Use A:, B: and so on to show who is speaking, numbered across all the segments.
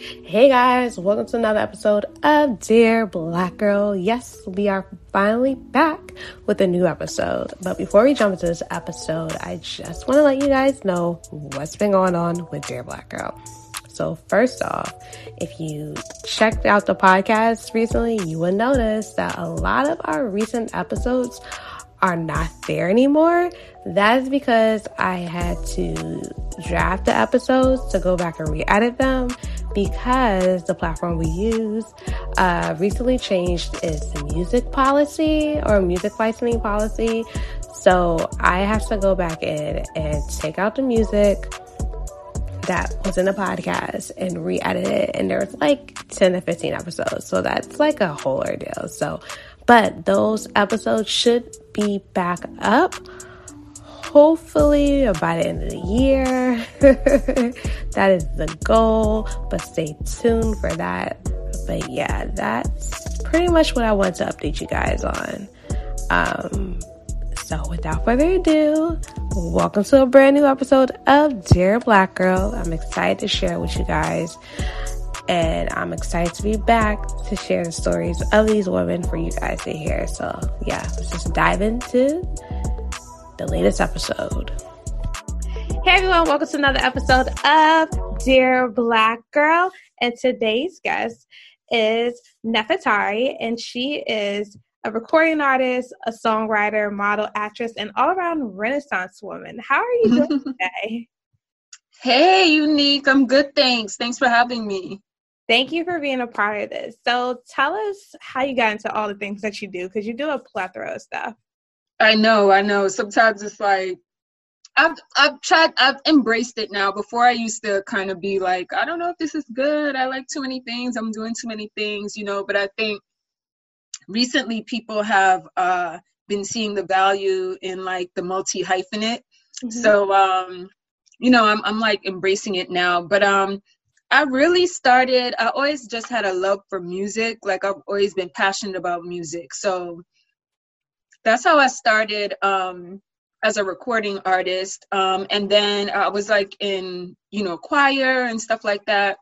A: Hey guys, welcome to another episode of Dear Black Girl. Yes, we are finally back with a new episode. But before we jump into this episode, I just want to let you guys know what's been going on with Dear Black Girl. So, first off, if you checked out the podcast recently, you would notice that a lot of our recent episodes are not there anymore. That's because I had to draft the episodes to go back and re edit them because the platform we use uh, recently changed its music policy or music licensing policy. So I have to go back in and take out the music that was in the podcast and re edit it. And there was like 10 to 15 episodes. So that's like a whole ordeal. So, but those episodes should be back up hopefully by the end of the year. that is the goal, but stay tuned for that. But yeah, that's pretty much what I want to update you guys on. Um, so without further ado, welcome to a brand new episode of Dear Black Girl. I'm excited to share with you guys. And I'm excited to be back to share the stories of these women for you guys to hear. So, yeah, let's just dive into the latest episode. Hey everyone, welcome to another episode of Dear Black Girl. And today's guest is Nefertari, and she is a recording artist, a songwriter, model, actress, and all around Renaissance woman. How are you doing today?
B: Hey, Unique. I'm good, thanks. Thanks for having me.
A: Thank you for being a part of this. So, tell us how you got into all the things that you do because you do a plethora of stuff.
B: I know, I know. Sometimes it's like I've I've tried I've embraced it now. Before I used to kind of be like, I don't know if this is good. I like too many things. I'm doing too many things, you know, but I think recently people have uh been seeing the value in like the multi hyphenate. Mm-hmm. So um you know, I'm I'm like embracing it now, but um I really started I always just had a love for music. Like I've always been passionate about music. So that's how I started um, as a recording artist. Um, and then I was like in, you know, choir and stuff like that.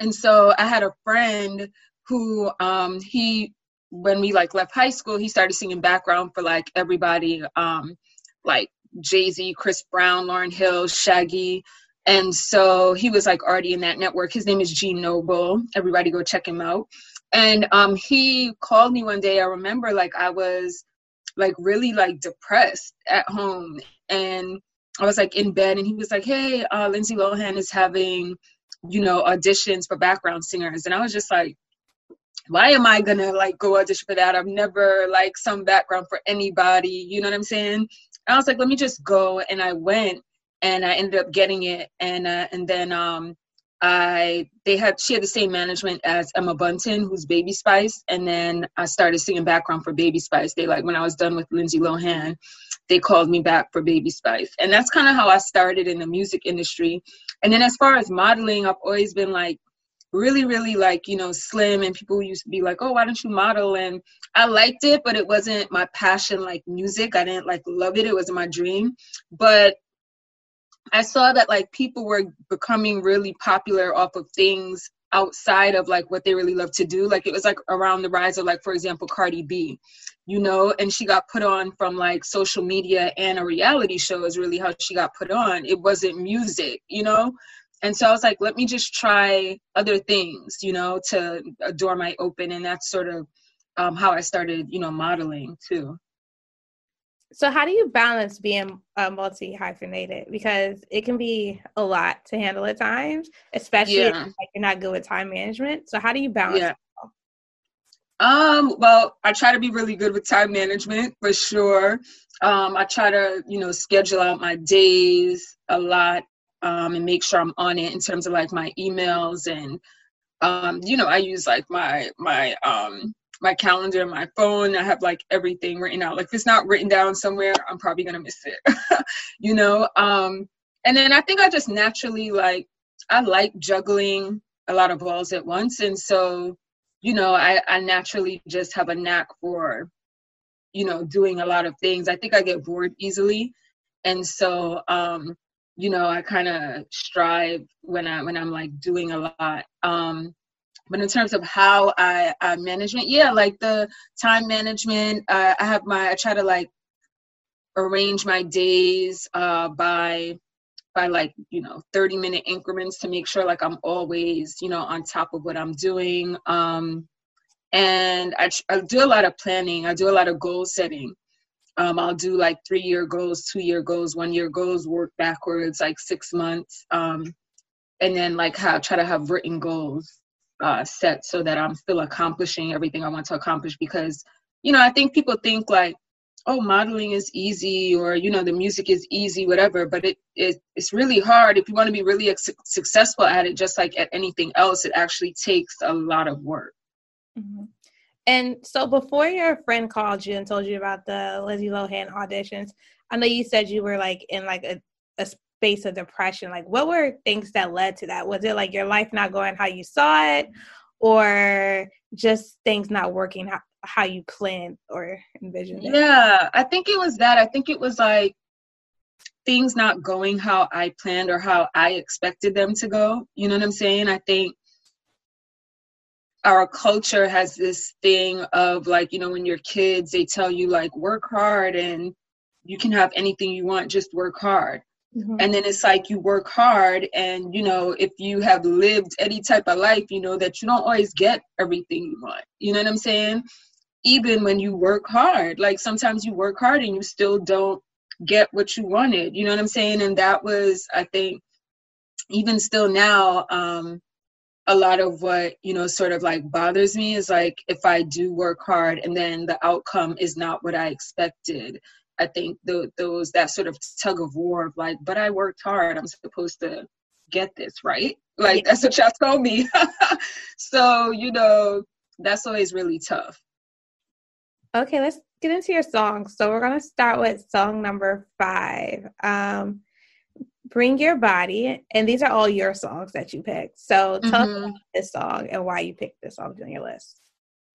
B: And so I had a friend who um, he, when we like left high school, he started singing background for like everybody, um, like Jay Z, Chris Brown, Lauryn Hill, Shaggy. And so he was like already in that network. His name is Gene Noble. Everybody go check him out. And um, he called me one day. I remember like I was like really like depressed at home and I was like in bed and he was like, Hey, uh, Lindsay Lohan is having, you know, auditions for background singers. And I was just like, why am I gonna like go audition for that? I've never like some background for anybody, you know what I'm saying? And I was like, let me just go. And I went and I ended up getting it. And, uh, and then, um, I they had she had the same management as Emma Bunton, who's Baby Spice, and then I started singing background for Baby Spice. They like when I was done with Lindsay Lohan, they called me back for Baby Spice, and that's kind of how I started in the music industry. And then as far as modeling, I've always been like really really like you know slim and people used to be like oh why don't you model? And i liked it but it wasn't my passion like music. I didn't like love it. It wasn't my dream. But I saw that like people were becoming really popular off of things outside of like what they really love to do. Like it was like around the rise of like for example Cardi B, you know, and she got put on from like social media and a reality show is really how she got put on. It wasn't music, you know? And so I was like, let me just try other things, you know, to a door might open and that's sort of um, how I started, you know, modeling too.
A: So, how do you balance being uh, multi hyphenated? Because it can be a lot to handle at times, especially yeah. if like, you're not good with time management. So, how do you balance? Yeah.
B: Um, well, I try to be really good with time management for sure. Um, I try to, you know, schedule out my days a lot um, and make sure I'm on it in terms of like my emails and um, you know, I use like my my um my calendar, my phone. I have like everything written out. Like if it's not written down somewhere, I'm probably gonna miss it. you know. Um, and then I think I just naturally like I like juggling a lot of balls at once, and so you know I I naturally just have a knack for you know doing a lot of things. I think I get bored easily, and so um, you know I kind of strive when I when I'm like doing a lot. Um, but in terms of how I, I management, yeah, like the time management, uh, I have my I try to like arrange my days uh, by by like you know 30 minute increments to make sure like i'm always you know on top of what i'm doing. Um and I, I do a lot of planning. I do a lot of goal setting. Um, i'll do like three year goals two year goals one year goals work backwards like six months. Um and then like have try to have written goals uh, set so that i'm still accomplishing everything i want to accomplish because you know i think people think like oh modeling is easy or you know the music is easy whatever but it, it it's really hard if you want to be really ex- successful at it just like at anything else it actually takes a lot of work
C: mm-hmm. and so before your friend called you and told you about the Lindsay Lohan auditions i know you said you were like in like a, a space of depression like what were things that led to that was it like your life not going how you saw it or just things not working how, how you planned or envisioned
B: it? Yeah, I think it was that. I think it was like things not going how I planned or how I expected them to go. You know what I'm saying? I think our culture has this thing of like, you know, when you're kids, they tell you like work hard and you can have anything you want, just work hard. Mm-hmm. And then it's like you work hard, and you know, if you have lived any type of life, you know that you don't always get everything you want. You know what I'm saying? even when you work hard like sometimes you work hard and you still don't get what you wanted you know what i'm saying and that was i think even still now um a lot of what you know sort of like bothers me is like if i do work hard and then the outcome is not what i expected i think the, those that sort of tug of war of like but i worked hard i'm supposed to get this right like that's what y'all told me so you know that's always really tough
C: Okay, let's get into your songs. So we're gonna start with song number five. Um, Bring Your Body, and these are all your songs that you picked. So tell mm-hmm. us about this song and why you picked this song on your list.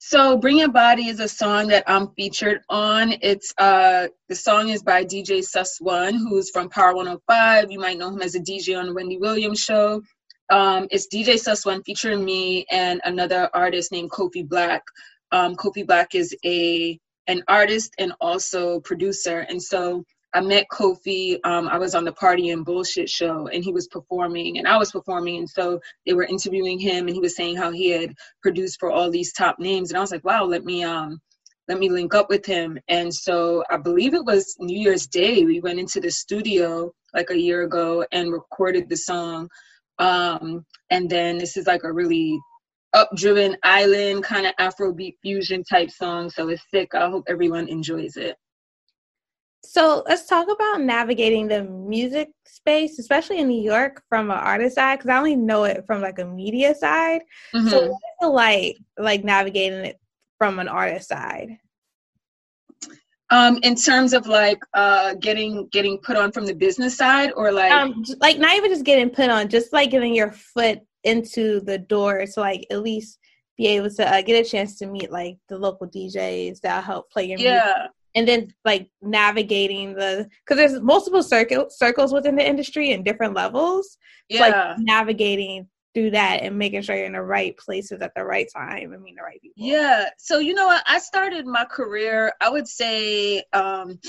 B: So Bring Your Body is a song that I'm featured on. It's uh the song is by DJ Suss One, who's from Power 105. You might know him as a DJ on the Wendy Williams show. Um, it's DJ Suss One featuring me and another artist named Kofi Black. Um, Kofi Black is a an artist and also producer, and so I met Kofi. Um, I was on the Party and Bullshit show, and he was performing, and I was performing, and so they were interviewing him, and he was saying how he had produced for all these top names, and I was like, wow, let me um, let me link up with him. And so I believe it was New Year's Day. We went into the studio like a year ago and recorded the song. Um, and then this is like a really up-driven island kind of Afrobeat fusion type song. So it's sick. I hope everyone enjoys it.
C: So let's talk about navigating the music space, especially in New York, from an artist side, because I only know it from like a media side. Mm-hmm. So what's it like, like navigating it from an artist side?
B: Um, in terms of like uh, getting getting put on from the business side, or like um,
C: like not even just getting put on, just like getting your foot into the door to like at least be able to uh, get a chance to meet like the local DJs that help play your
B: yeah. music.
C: And then like navigating the because there's multiple circle circles within the industry and different levels. Yeah. So, like navigating through that and making sure you're in the right places at the right time I mean, the right people.
B: Yeah. So you know what? I started my career, I would say um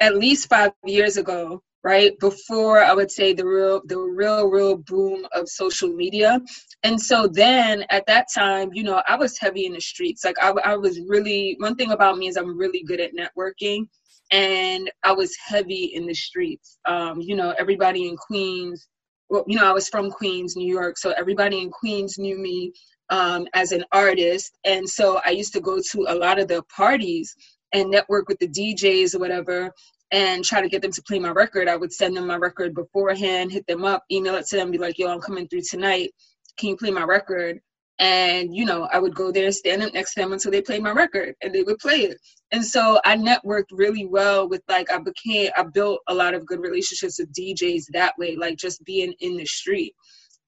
B: at least five years ago right before i would say the real the real real boom of social media. And so then at that time you know i was heavy in the streets. Like i, I was really one thing about me is i'm really good at networking and i was heavy in the streets. Um, you know everybody in queens well, you know i was from queens new york so everybody in queens knew me um, as an artist. And so i used to go to a lot of the parties and network with the DJs or whatever and try to get them to play my record. I would send them my record beforehand, hit them up, email it to them, be like, yo, I'm coming through tonight. Can you play my record? and you know i would go there and stand up next to them until they played my record and they would play it and so i networked really well with like i became i built a lot of good relationships with djs that way like just being in the street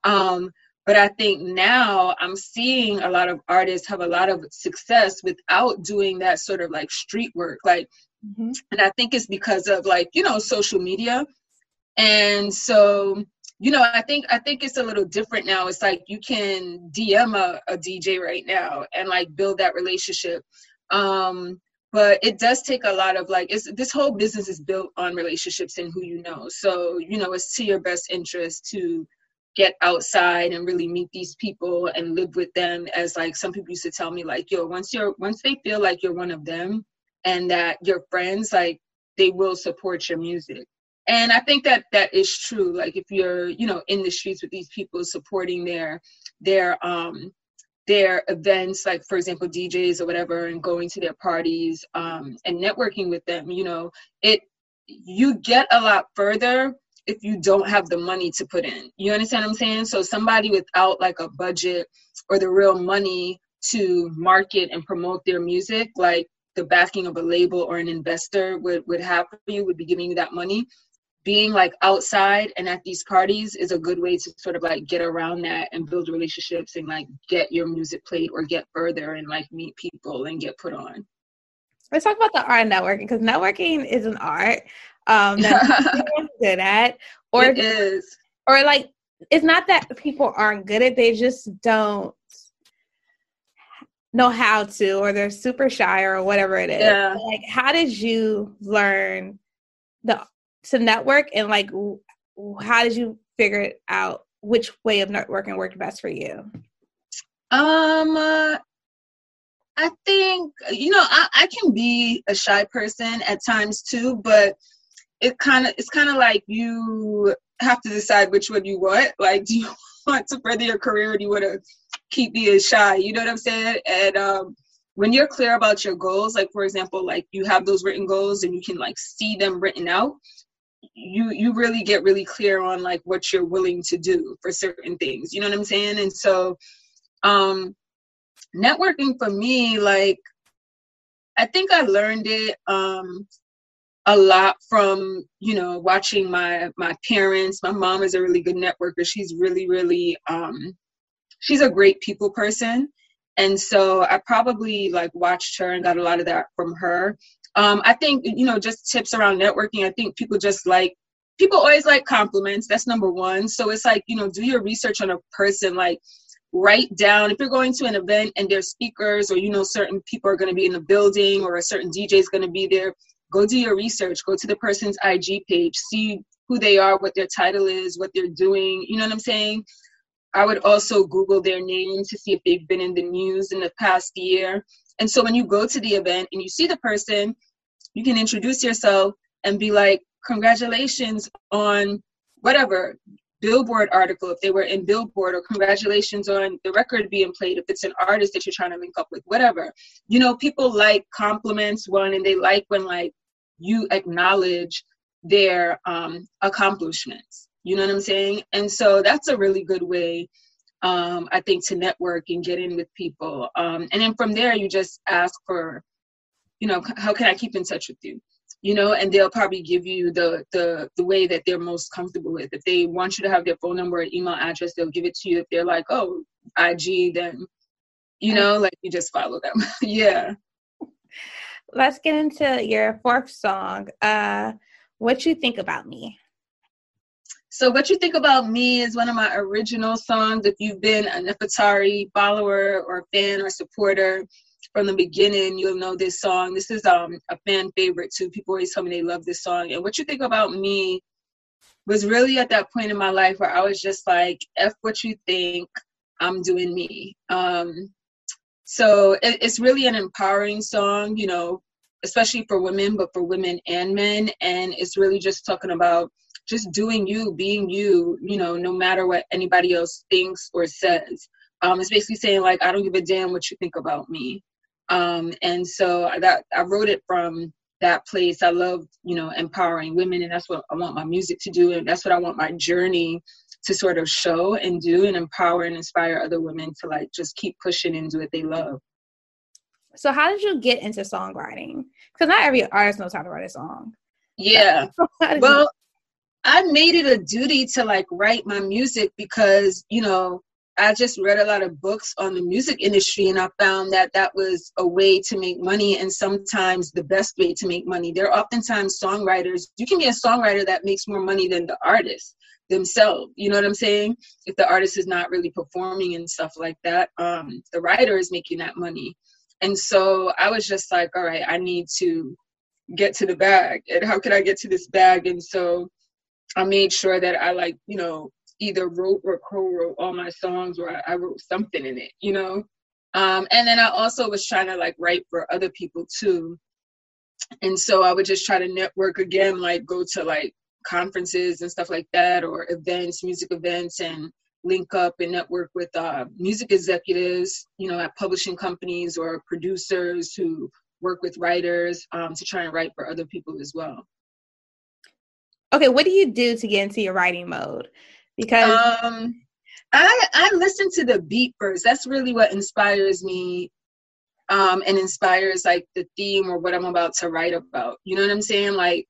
B: um but i think now i'm seeing a lot of artists have a lot of success without doing that sort of like street work like mm-hmm. and i think it's because of like you know social media. And so you know i think i think it's a little different now. It's like you can dm a, a dj right now and like build that relationship. Um but it does take a lot of like it's this whole business is built on relationships and who you know. So you know it's to your best interest to get outside and really meet these people and live with them. As like some people used to tell me like yo once you're once they feel like you're one of them and that you're friends like they will support your music. And i think that that is true. Like if you're you know in the streets with these people supporting their their um their events like for example djs or whatever and going to their parties um and networking with them you know it you get a lot further if you don't have the money to put in. You understand what i'm saying? So somebody without like a budget or the real money to market and promote their music like the backing of a label or an investor would, would have for you would be giving you that money being like outside and at these parties is a good way to sort of like get around that and build relationships and like get your music played or get further and like meet people and get put on.
C: Let's talk about the art of networking because networking is an art um that good at. Or
B: it is.
C: Or like it's not that people aren't good at they just don't know how to or they're super shy or whatever it is. Yeah. Like how did you learn the to network and like how did you figure it out which way of networking worked best for you
B: um uh, i think you know I, I can be a shy person at times too but it kind of it's kind of like you have to decide which one you want like do you want to further your career or do you want to keep being shy you know what i'm saying? And um when you're clear about your goals like for example like you have those written goals and you can like see them written out you you really get really clear on like what you're willing to do for certain things you know what i'm saying? And so um networking for me like i think i learned it um a lot from you know watching my my parents. My mom is a really good networker. She's really really um she's a great people person and so i probably like watched her and got a lot of that from her um, I think, you know, just tips around networking. I think people just like, people always like compliments. That's number one. So it's like, you know, do your research on a person. Like, write down if you're going to an event and there's speakers or you know certain people are going to be in the building or a certain dj is going to be there go do your research go to the person's ig page see who they are what their title is what they're doing you know what i'm saying i would also google their name to see if they've been in the news in the past year. And so when you go to the event and you see the person, you can introduce yourself and be like, congratulations on whatever billboard article if they were in billboard or congratulations on the record being played if it's an artist that you're trying to link up with whatever. You know people like compliments one and they like when like you acknowledge their um accomplishments you know what i'm saying and so that's a really good way um, I think to network and get in with people. Um, and then from there, you just ask for, you know, how can I keep in touch with you? You know, and they'll probably give you the the the way that they're most comfortable with. If they want you to have their phone number or email address, they'll give it to you. If they're like, oh, IG, then you know, like you just follow them. yeah.
C: Let's get into your fourth song. Uh, what you think about me?
B: So, What You Think About Me is one of my original songs. If you've been a Nefertari follower or fan or supporter from the beginning, you'll know this song. This is um, a fan favorite too. People always tell me they love this song. And What You Think About Me was really at that point in my life where I was just like, F what you think, I'm doing me. Um, so it, it's really an empowering song, you know, especially for women, but for women and men. And it's really just talking about just doing you, being you, you know, no matter what anybody else thinks or says. Um, it's basically saying like, I don't give a damn what you think about me. Um, and so that I wrote it from that place. I love, you know, empowering women, and that's what I want my music to do, and that's what I want my journey to sort of show and do and empower and inspire other women to like just keep pushing and do what they love.
C: So, how did you get into songwriting? Because not every artist knows how to write a song.
B: Yeah. well, I made it a duty to like write my music because, you know, I just read a lot of books on the music industry and I found that that was a way to make money and sometimes the best way to make money. There are oftentimes songwriters, you can be a songwriter that makes more money than the artist themselves. You know what I'm saying? If the artist is not really performing and stuff like that, um, the writer is making that money. And so I was just like, all right, I need to get to the bag. And how can I get to this bag? And so I made sure that I like, you know, either wrote or co-wrote all my songs or I, I wrote something in it, you know. Um, and then I also was trying to like write for other people too. And so I would just try to network again, like go to like conferences and stuff like that or events, music events and link up and network with uh, music executives, you know, at publishing companies or producers who work with writers um, to try and write for other people as well.
C: Okay, what do you do to get into your writing mode? Because
B: um, I I listen to the beat first. That's really what inspires me, um, and inspires like the theme or what I'm about to write about. You know what I'm saying? Like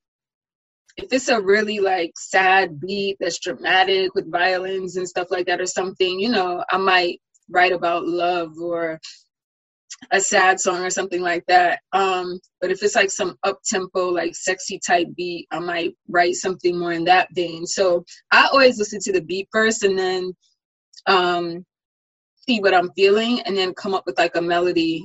B: if it's a really like sad beat that's dramatic with violins and stuff like that or something, you know, I might write about love or a sad song or something like that. Um, but if it's like some up tempo, like sexy type beat, I might write something more in that vein. So I always listen to the beat first and then um, see what I'm feeling and then come up with like a melody.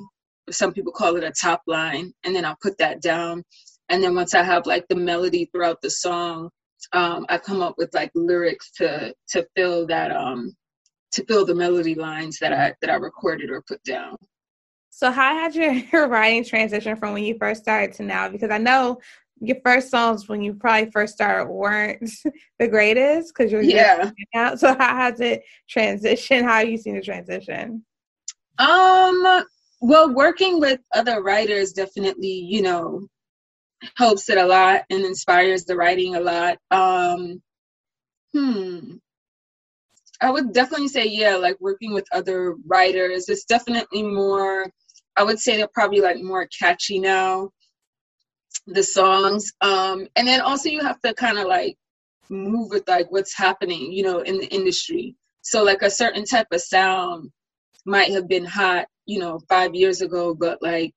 B: Some people call it a top line, and then I'll put that down and then once i have like the melody throughout the song um, i come up with like lyrics to to fill that um to fill the melody lines that i that i recorded or put down
C: so how had your, your writing transition from when you first started to now because i know your first songs when you probably first started weren't the greatest because you're
B: yeah
C: out. so how has it transitioned? how have you seen the transition
B: um well working with other writers definitely you know helps it a lot and inspires the writing a lot. Um, hmm. I would definitely say, yeah, like working with other writers. It's definitely more, I would say they're probably like more catchy now, the songs. Um, and then also you have to kind of like move with like what's happening, you know, in the industry. So like a certain type of sound might have been hot, you know, five years ago, but like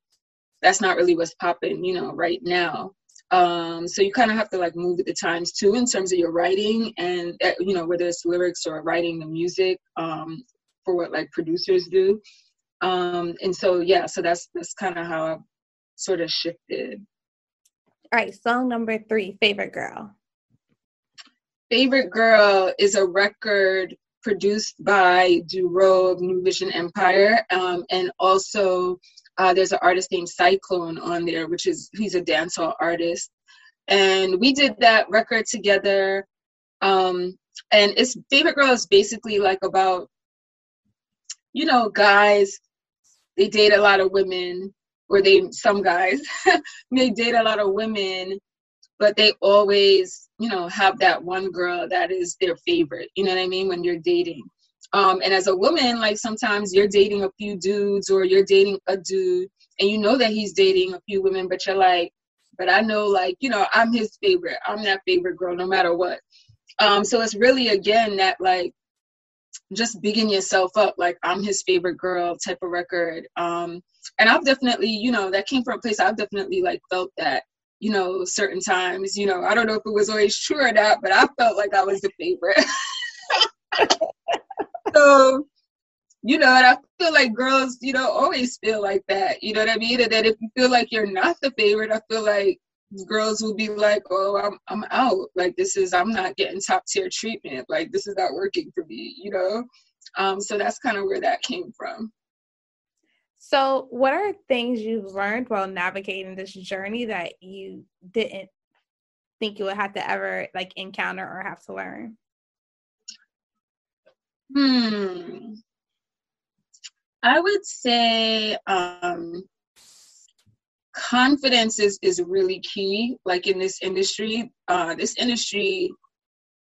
B: that's not really what's popping, you know, right now. Um, so you kind of have to like move with the times too in terms of your writing and uh, you know whether it's lyrics or writing the music um, for what like producers do. Um, and so yeah, so that's that's kind of how I sort of shifted.
C: All right, song number three, favorite girl.
B: Favorite girl is a record produced by Duro of New Vision Empire, um, and also uh, there's an artist named Cyclone on there, which is he's a dancehall artist, and we did that record together. Um, and it's favorite girl is basically like about, you know, guys. They date a lot of women, or they some guys may date a lot of women, but they always, you know, have that one girl that is their favorite. You know what I mean? When you're dating. Um, and as a woman, like sometimes you're dating a few dudes or you're dating a dude and you know that he's dating a few women, but you're like, but I know like, you know, I'm his favorite. I'm that favorite girl no matter what. Um, so it's really again that like just bigging yourself up, like I'm his favorite girl type of record. Um, and I've definitely, you know, that came from a place I've definitely like felt that, you know, certain times, you know, I don't know if it was always true or not, but I felt like I was the favorite. so, you know, and I feel like girls, you know, always feel like that. You know what I mean? And then if you feel like you're not the favorite, I feel like girls will be like, "Oh, I'm I'm out. Like this is I'm not getting top tier treatment. Like this is not working for me." You know. Um, so that's kind of where that came from.
C: So, what are things you've learned while navigating this journey that you didn't think you would have to ever like encounter or have to learn?
B: Hmm. I would say um, confidence is is really key like in this industry. Uh this industry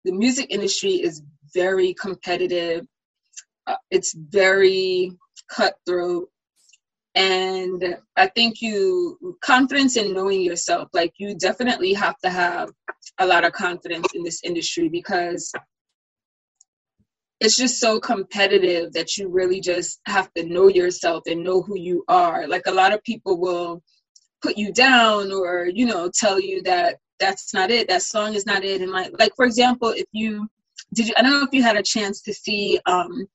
B: the music industry is very competitive. Uh, it's very cutthroat. And i think you confidence in knowing yourself like you definitely have to have a lot of confidence in this industry because it's just so competitive that you really just have to know yourself and know who you are. Like a lot of people will put you down or you know tell you that that's not it that song is not it. And like like for example if you did you i don't know if you had a chance to see um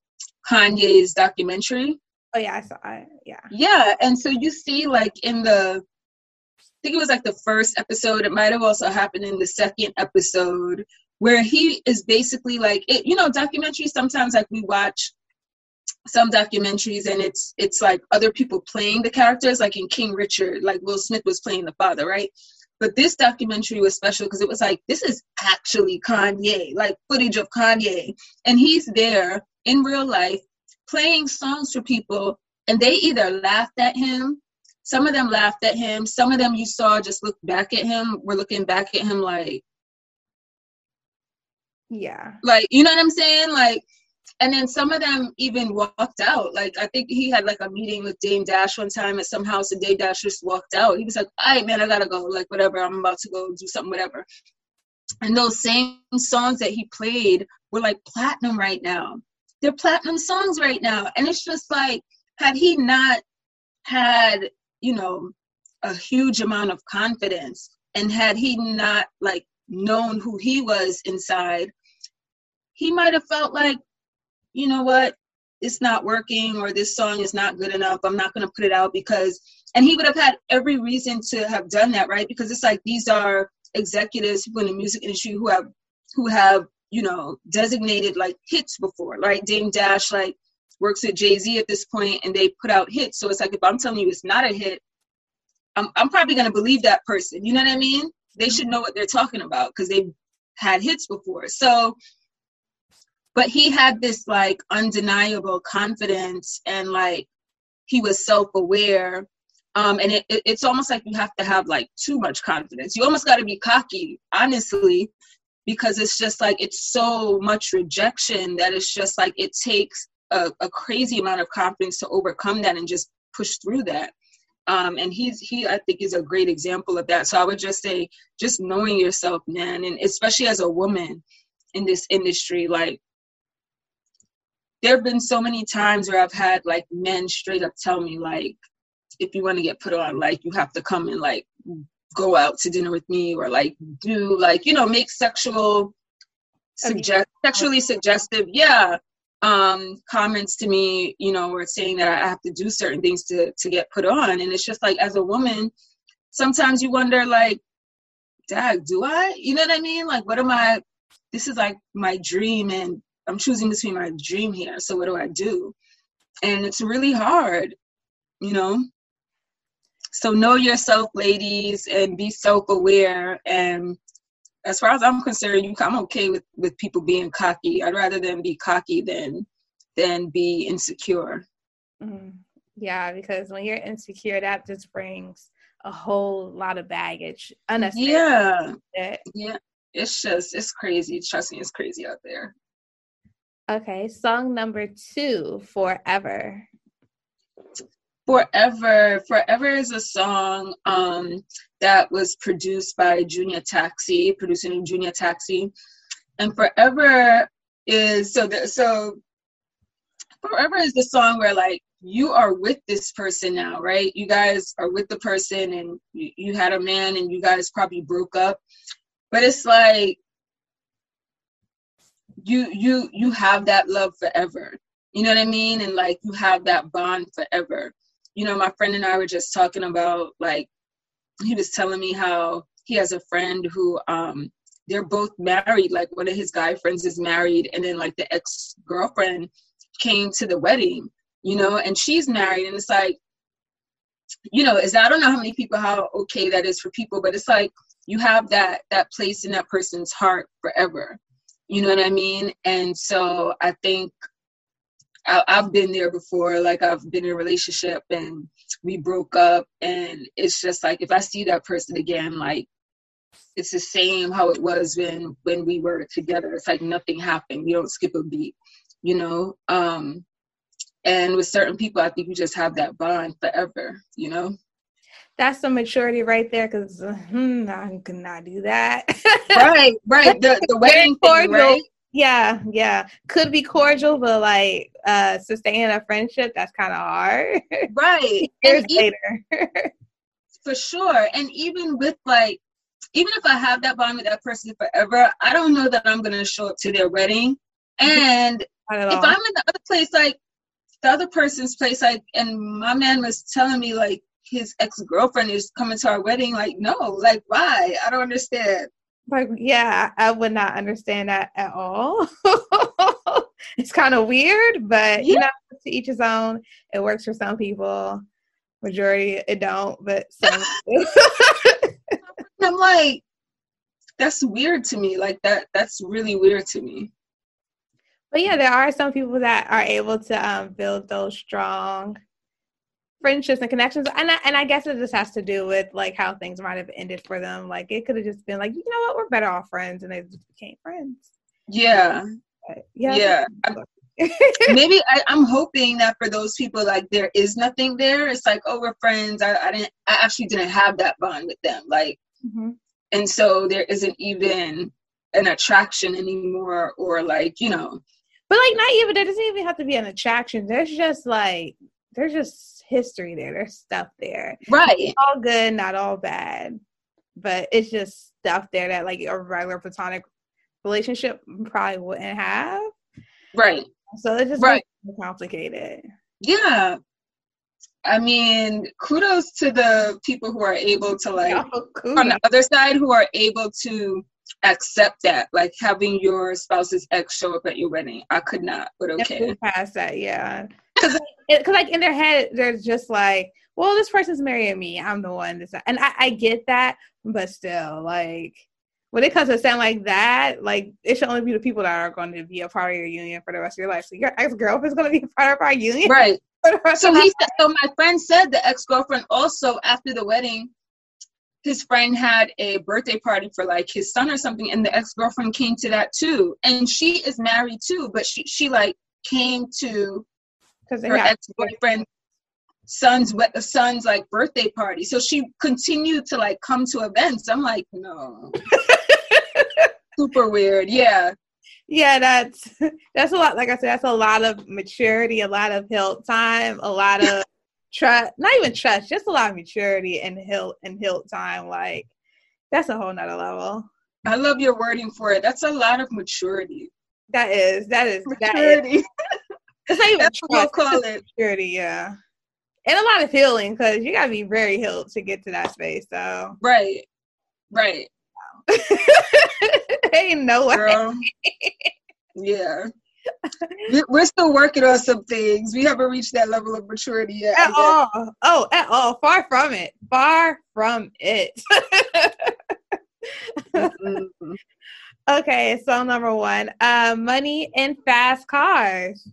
B: kanye's documentary?
C: Oh yeah i saw it yeah.
B: Yeah and so you see like in the i think it was like the first episode it might have also happened in the second episode where he is basically like it, you know documentaries sometimes like we watch some documentaries and it's it's like other people playing the characters like in king richard like will smith was playing the father right? But this documentary was special because it was like this is actually kanye like footage of kanye. And he's there in real life playing songs for people and they either laughed at him some of them laughed at him some of them you saw just looked back at him were looking back at him like
C: yeah.
B: Like you know what i'm saying? Like and then some of them even walked out. Like I think he had like a meeting with Dame Dash one time at some house, and Dame Dash just walked out. He was like, "All right, man, I gotta go. Like whatever, I'm about to go do something, whatever." And those same songs that he played were like platinum right now. They're platinum songs right now, and it's just like, had he not had, you know, a huge amount of confidence, and had he not like known who he was inside, he might have felt like you know what, it's not working or this song is not good enough. I'm not going to put it out because, and he would have had every reason to have done that, right? Because it's like these are executives who in the music industry who have, who have, you know, designated like hits before, right? Dame Dash, like, works at Jay Z at this point and they put out hits. So it's like if I'm telling you it's not a hit, I'm, I'm probably going to believe that person. You know what I mean? They should know what they're talking about because they've had hits before. So but he had this like undeniable confidence and like he was self-aware. Um, and it, it, it's almost like you have to have like too much confidence. You almost got to be cocky honestly because it's just like it's so much rejection that it's just like it takes a, a crazy amount of confidence to overcome that and just push through that. Um, and he's he i think is a great example of that. So i would just say just knowing yourself man and especially as a woman in this industry like there have been so many times where I've had like men straight up tell me like, if you want to get put on, like you have to come and like go out to dinner with me or like do like you know make sexual suggest sexually suggestive yeah um comments to me you know or saying that i have to do certain things to to get put on. And it's just like as a woman sometimes you wonder like dad do i? You know what i mean? Like what am i this is like my dream and I'm choosing between my dream here. So what do I do? And it's really hard, you know. So know yourself, ladies, and be self-aware. And as far as I'm concerned, you, I'm okay with with people being cocky. I'd rather them be cocky than than be insecure.
C: Mm-hmm. Yeah, because when you're insecure, that just brings a whole lot of baggage.
B: Yeah, yeah. It's just it's crazy. Trust me, it's crazy out there.
C: Okay, song number two, Forever.
B: Forever. Forever is a song um, that was produced by Junior Taxi, producing Junior Taxi. And Forever is so the, so Forever is the song where like you are with this person now, right? You guys are with the person and you, you had a man and you guys probably broke up. But it's like you you you have that love forever. You know what i mean? And like you have that bond forever. You know my friend and i were just talking about like he was telling me how he has a friend who um they're both married. Like one of his guy friends is married and then like the ex-girlfriend came to the wedding you know and she's married. And it's like you know is i don't know how many people how okay that is for people but it's like you have that that place in that person's heart forever you know what I mean? And so I think I, I've been there before. Like I've been in a relationship and we broke up, and it's just like if I see that person again, like it's the same how it was when when we were together. It's like nothing happened. We don't skip a beat, you know. Um, and with certain people, I think you just have that bond forever, you know.
C: That's some maturity right there, because hmm, I could not do that.
B: right, right. The the wedding thing, right?
C: Yeah, yeah. Could be cordial, but like uh sustaining a friendship, that's kind of hard.
B: Right.
C: Years even, later.
B: for sure. And even with like even if I have that bond with that person forever, I don't know that I'm gonna show up to their wedding. And if I'm in the other place, like the other person's place, like, and my man was telling me like his ex girlfriend is coming to our wedding, like, no, like, why? I don't understand.
C: Like, yeah, I would not understand that at all. it's kind of weird, but yeah. you know, to each his own. It works for some people. Majority it don't, but some.
B: I'm like, that's weird to me. Like that. That's really weird to me.
C: But yeah, there are some people that are able to um, build those strong friendships and connections and I, and I guess it just has to do with like how things might have ended for them. Like it could have just been like you know what? We're better off friends and they just became friends.
B: Yeah.
C: But, yeah.
B: Yeah. Maybe I, am hoping that for those people like there is nothing there. It's like oh we're friends. I, I didn't i actually didn't have that bond with them like mm-hmm. and so there isn't even an attraction anymore or like you know.
C: But like not even there doesn't even have to be an attraction. There's just like there's just history there. There's stuff there.
B: Right.
C: It's all good, not all bad. But it's just stuff there that like a regular platonic relationship probably wouldn't have.
B: Right.
C: So it's just right. complicated.
B: Yeah. I mean, kudos to the people who are able to like oh, on the other side who are able to accept that, like having your spouse's ex show up at your wedding. I could not, but okay.
C: Past that, yeah because because like in their head they're just like well this person's marrying me. I'm the one that's and I, I get that but still like when it comes to something like that like it should only be the people that are going to be a part of your union for the rest of your life. So your ex-girlfriend is going to be a part of our union
B: right. so he said, so my friend said the ex-girlfriend also after the wedding his friend had a birthday party for like his son or something and the ex-girlfriend came to that too. And she is married too but she she like came to because her ex boyfriend son's uh, son's like birthday party. So she continued to like come to events. I'm like, no, super weird. Yeah,
C: yeah. That's that's a lot. Like I said, that's a lot of maturity, a lot of hilt time, a lot of trust. Not even trust, just a lot of maturity and hilt and hilt time. Like that's a whole nother level.
B: I love your wording for it. That's a lot of maturity.
C: That is that is maturity. That is. It's not even That's trust. What
B: we'll call it.
C: Security, yeah. And a lot of healing because you gotta be very healed to get to that space. So
B: right, right.
C: Ain't no way.
B: yeah. We're still working on some things. We haven't reached that level of maturity yet.
C: At all. Oh, at all. Far from it. Far from it. mm-hmm. Okay, so number one, uh, money and fast cars.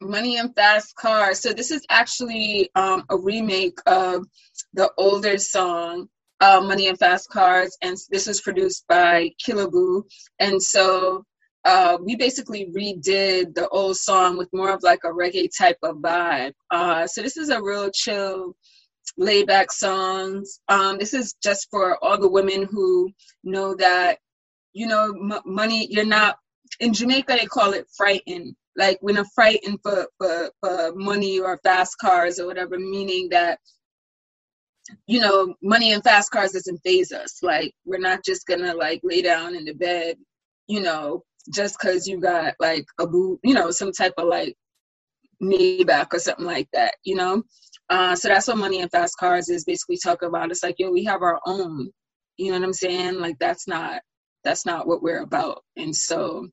B: Money and Fast Cars. So this is actually um, a remake of the older song uh, Money and Fast Cars, and this was produced by Boo. And so uh, we basically redid the old song with more of like a reggae type of vibe. Uh, so this is a real chill, laid back songs. Um, this is just for all the women who know that, you know, m- money, you're not, in Jamaica, they call it frightened like we're not fighting for, for, for money or fast cars or whatever, meaning that you know, money and fast cars doesn't phase us. Like we're not just gonna like lay down in the bed, you know, just cause you got like a boot, you know, some type of like knee back or something like that, you know. Uh, so that's what money and fast cars is basically talking about. It's like, yo, we have our own. You know what I'm saying? Like that's not that's not what we're about. And so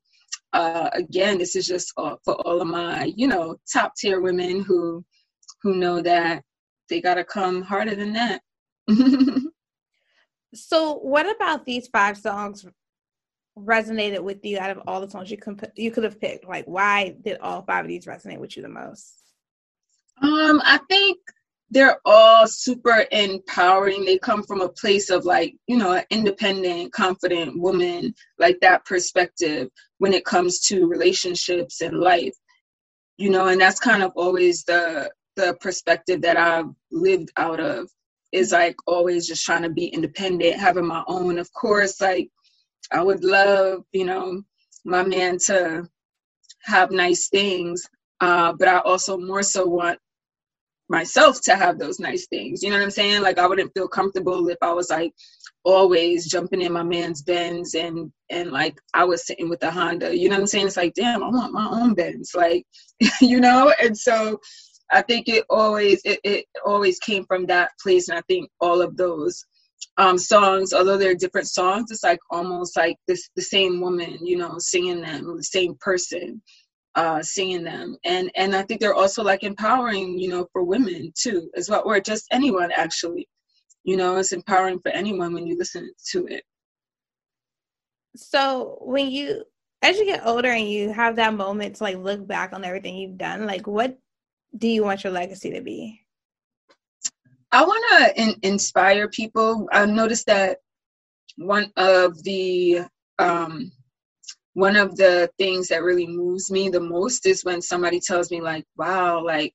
B: uh, again, this is just for all of my, you know, top tier women who who know that they got to come harder than that.
C: so, what about these five songs resonated with you out of all the songs you could you could have picked? Like, why did all five of these resonate with you the most?
B: Um, I think they're all super empowering. They come from a place of like, you know, an independent, confident woman, like that perspective when it comes to relationships and life. You know, and that's kind of always the the perspective that I've lived out of is like always just trying to be independent, having my own. Of course, like I would love, you know, my man to have nice things, uh, but I also more so want myself to have those nice things. You know what I'm saying? Like I wouldn't feel comfortable if I was like always jumping in my man's Benz and and like I was sitting with the Honda. You know what I'm saying? It's like, damn, I want my own Benz. Like, you know, and so I think it always it, it always came from that place, and I think all of those um, songs, although they're different songs, it's like almost like this the same woman, you know, singing them, the same person uh, singing them, and and I think they're also like empowering, you know, for women too, as well, or just anyone actually, you know, it's empowering for anyone when you listen to it.
C: So when you as you get older and you have that moment to like look back on everything you've done, like what do you want your legacy to be?
B: I want to in- inspire people. I noticed that one of the um, one of the things that really moves me the most is when somebody tells me like, "Wow, like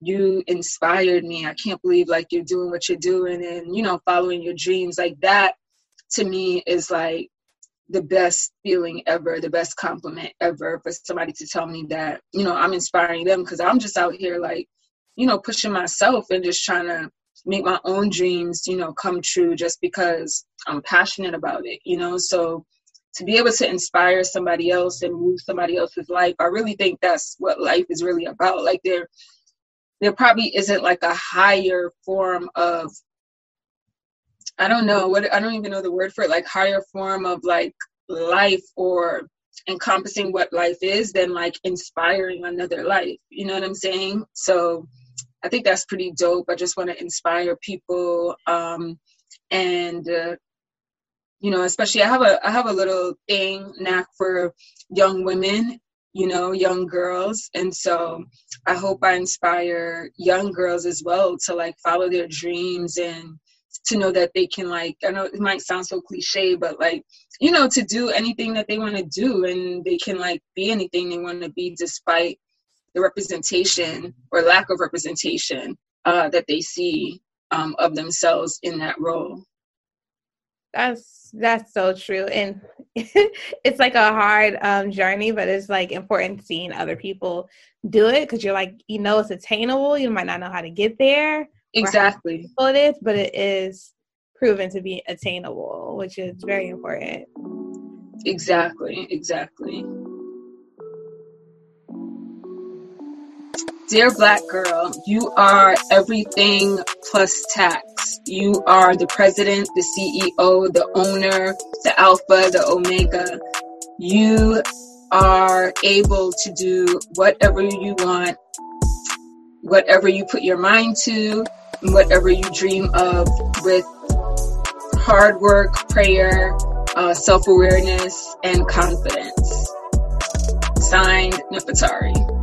B: you inspired me. I can't believe like you're doing what you're doing and you know following your dreams." Like that to me is like the best feeling ever, the best compliment ever for somebody to tell me that, you know, I'm inspiring them because I'm just out here like, you know, pushing myself and just trying to make my own dreams, you know, come true just because I'm passionate about it, you know. So to be able to inspire somebody else and move somebody else's life, I really think that's what life is really about. Like there there probably isn't like a higher form of I don't know what I don't even know the word for it, like higher form of like life or encompassing what life is than like inspiring another life. You know what I'm saying? So I think that's pretty dope. I just want to inspire people, um, and uh, you know, especially I have a I have a little thing knack for young women, you know, young girls, and so I hope I inspire young girls as well to like follow their dreams and to know that they can like i know it might sound so cliche but like you know to do anything that they want to do and they can like be anything they want to be despite the representation or lack of representation uh, that they see um, of themselves in that role
C: that's that's so true and it's like a hard um, journey but it's like important seeing other people do it because you're like you know it's attainable you might not know how to get there
B: exactly
C: it is, but it is proven to be attainable, which is very important.
B: Exactly, exactly. Dear Black Girl, you are everything plus tax. You are the president, the CEO, the owner, the alpha, the omega. You are able to do whatever you want, whatever you put your mind to, whatever you dream of with hard work, prayer, uh, self awareness, and confidence. Signed, Nefertari.